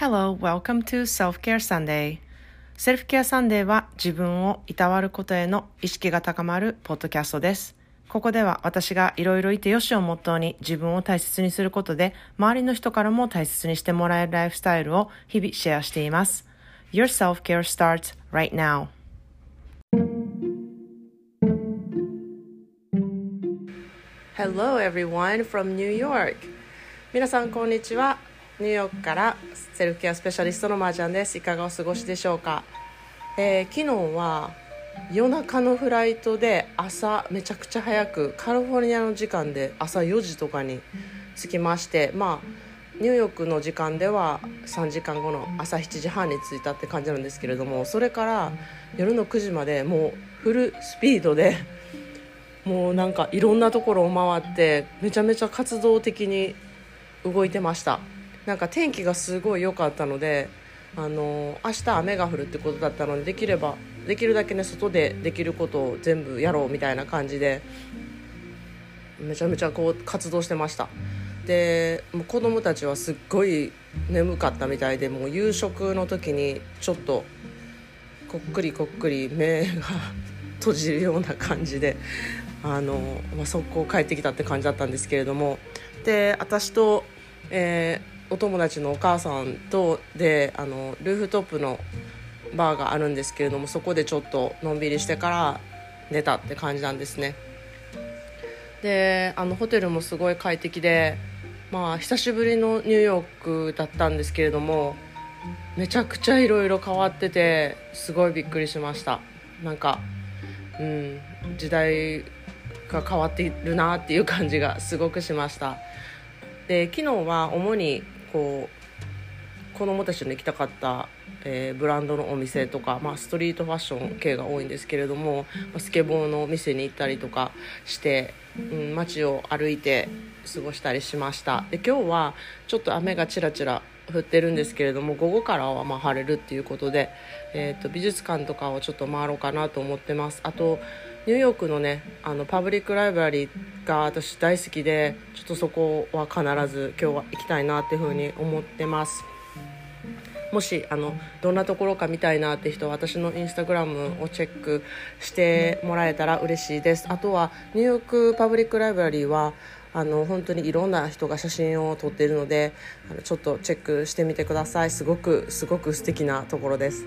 Hello, welcome to Self-Care Sunday. Self-Care Sunday は自分をいたわることへの意識が高まるポッドキャストです。ここでは私がいろいろいてよしをモットーに自分を大切にすることで周りの人からも大切にしてもらえるライフスタイルを日々シェアしています。Your self-care starts right now. Hello everyone from New York. 皆さんこんにちは。ニューヨークからセルフケアスペシャリストのマージャンです。いかがお過ごしでしょうか？えー、昨日は夜中のフライトで朝めちゃくちゃ早くカリフォルニアの時間で朝4時とかに着きましてまあニューヨークの時間では3時間後の朝7時半に着いたって感じなんですけれどもそれから夜の9時までもうフルスピードでもうなんかいろんなところを回ってめちゃめちゃ活動的に動いてましたなんか天気がすごい良かったのであの明日雨が降るってことだったのでできればできるだけね外でできることを全部やろうみたいな感じでめちゃめちゃこう活動してました。でもう子供たちはすっごい眠かったみたいでもう夕食の時にちょっとこっくりこっくり目が閉じるような感じであの、まあ、速攻帰ってきたって感じだったんですけれども。で私と、えーお友達のお母さんとであのルーフトップのバーがあるんですけれどもそこでちょっとのんびりしてから寝たって感じなんですね。であのホテルもすごい快適でまあ久しぶりのニューヨークだったんですけれどもめちゃくちゃいろいろ変わっててすごいびっくりしました。なんかうん時代が変わっているなっていう感じがすごくしました。で昨日は主にこう子供たちの行きたかった、えー、ブランドのお店とか、まあ、ストリートファッション系が多いんですけれども、まスケボーのお店に行ったりとかして、うん、街を歩いて過ごしたりしました。で今日はちょっと雨がちらちら降ってるんですけれども午後からはま晴れるっていうことで、えーと、美術館とかをちょっと回ろうかなと思ってます。あとニューヨークのねあのパブリックライブラリーが私大好きでちょっとそこは必ず今日は行きたいなっていうふうに思ってます。もしあのどんなところか見たいなって人は私のインスタグラムをチェックしてもらえたら嬉しいです。あとはニューヨークパブリックライブラリーはあの本当にいろんな人が写真を撮っているのであのちょっとチェックしてみてください。すごくすごく素敵なところです。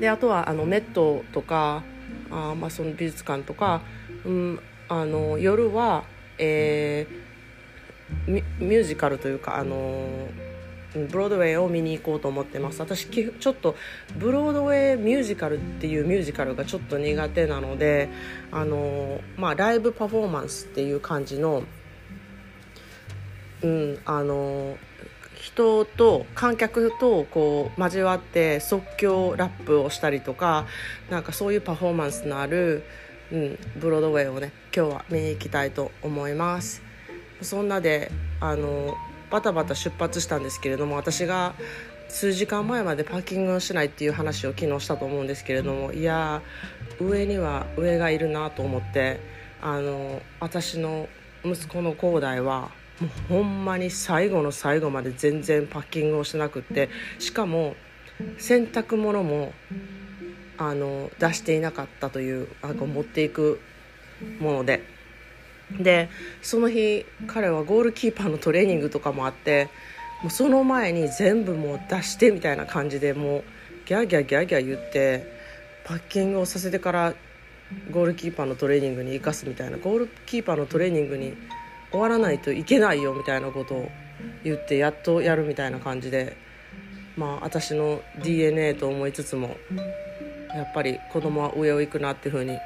であとはあのメットとかあまあ、その美術館とか、うん、あの夜は、えー、ミュージカルというかあのブロードウェイを見に行こうと思ってます。私ちょっとブロードウェイミュージカルっていうミュージカルがちょっと苦手なのであの、まあ、ライブパフォーマンスっていう感じのうんあの人と観客とこう交わって即興ラップをしたりとかなんかそういうパフォーマンスのある、うん、ブロードウェイをね今日は見に行きたいと思います。そんなであのバタバタ出発したんですけれども私が数時間前までパーキングをしないっていう話を昨日したと思うんですけれどもいや上には上がいるなと思ってあの私の息子の恒大はもうほんまに最後の最後まで全然パッキングをしなくってしかも洗濯物もあの出していなかったというあの持っていくもので。でその日彼はゴールキーパーのトレーニングとかもあってもうその前に全部もう出してみたいな感じでもうギャーギャーギャーギャー言ってパッキングをさせてからゴールキーパーのトレーニングに生かすみたいなゴールキーパーのトレーニングに終わらないといけないよみたいなことを言ってやっとやるみたいな感じでまあ私の DNA と思いつつもやっぱり子供は上を行くなっていうふうに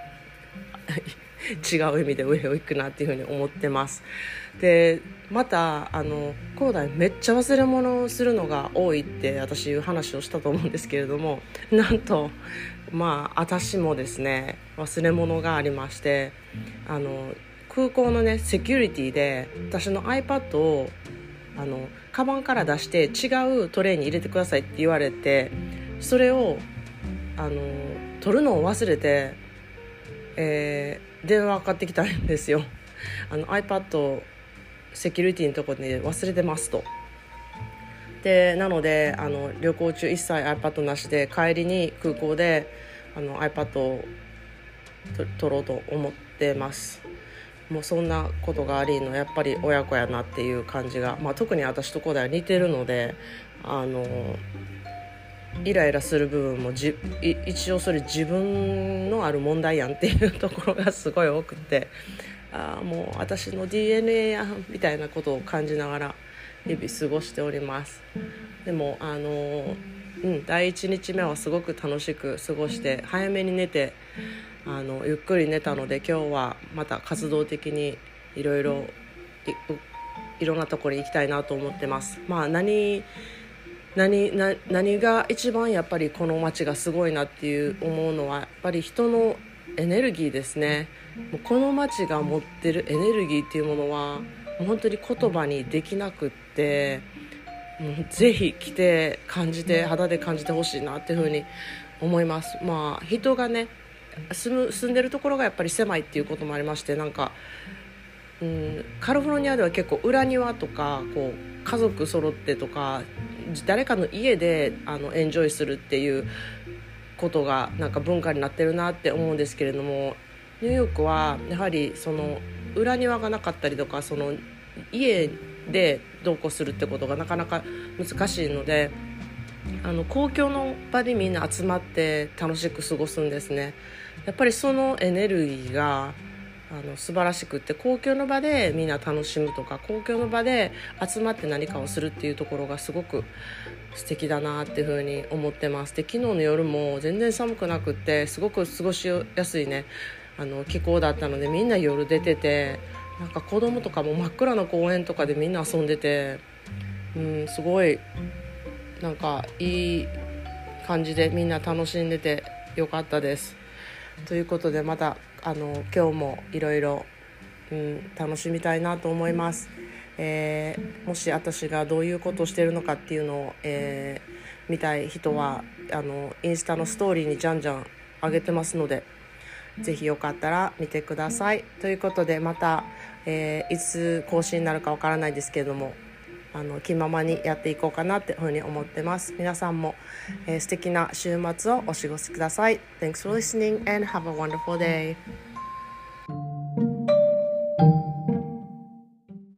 違う意味で上を行くなっていうふうに思ってます。でまたあの広大めっちゃ忘れ物をするのが多いって私いう話をしたと思うんですけれどもなんとまあ私もですね忘れ物がありましてあの空港のねセキュリティで私の iPad をあのカバンから出して違うトレイに入れてくださいって言われてそれをあの取るのを忘れて、えー、電話かかってきたんですよ。あの iPad セキュリティのとこで忘れてますと。でなのであの旅行中一切 iPad なしで帰りに空港であの iPad を取ろうと思ってます。もうそんなことがありのやっぱり親子やなっていう感じが、まあ、特に私とこでは似てるのであのイライラする部分もじ一応それ自分のある問題やんっていうところがすごい多くてあもう私の DNA やんみたいなことを感じながら日々過ごしております。でもあのうん第1日目はすごく楽しく過ごして早めに寝てあのゆっくり寝たので今日はまた活動的にいろいろいろんなところに行きたいなと思ってます。まあ何何何が一番やっぱりこの街がすごいなっていう思うのはやっぱり人のエネルギーですね。もうこの街が持ってるエネルギーっていうものはもう本当に言葉にできなくってもうぜひ来て感じて肌で感じてほしいなっていうふうに思います。まあ人がね住む住んでるところがやっぱり狭いっていうこともありましてなんか、うん、カリフォルニアでは結構裏庭とかこう家族揃ってとか誰かの家であのエンジョイするっていうことがなんか文化になってるなって思うんですけれどもニューヨークはやはりその裏庭がなかったりとかその家で同行するってことがなかなか難しいのであの公共の場にみんな集まって楽しく過ごすんですね。やっぱりそのエネルギーがあの素晴らしくって公共の場でみんな楽しむとか公共の場で集まって何かをするっていうところがすごく素敵だなっていうふうに思ってます。で昨日の夜も全然寒くなくってすごく過ごしやすいね。あの気候だったのでみんな夜出ててなんか子供とかも真っ暗な公園とかでみんな遊んでて、うん、すごいなんかいい感じでみんな楽しんでてよかったです。ということでまたあの今日もいろいろ楽しみたいなと思います。えー、もし私がどういうことをしてるのかっていうのを、えー、見たい人はあのインスタのストーリーにじゃんじゃん上げてますのでぜひよかったら見てください。ということでまた、えー、いつ更新になるかわからないですけれどもあの気ままにやっていこうかなっていうふうに思ってます。皆さんも、えー、素敵な週末をお過ごしください。Thanks for listening and have a wonderful day.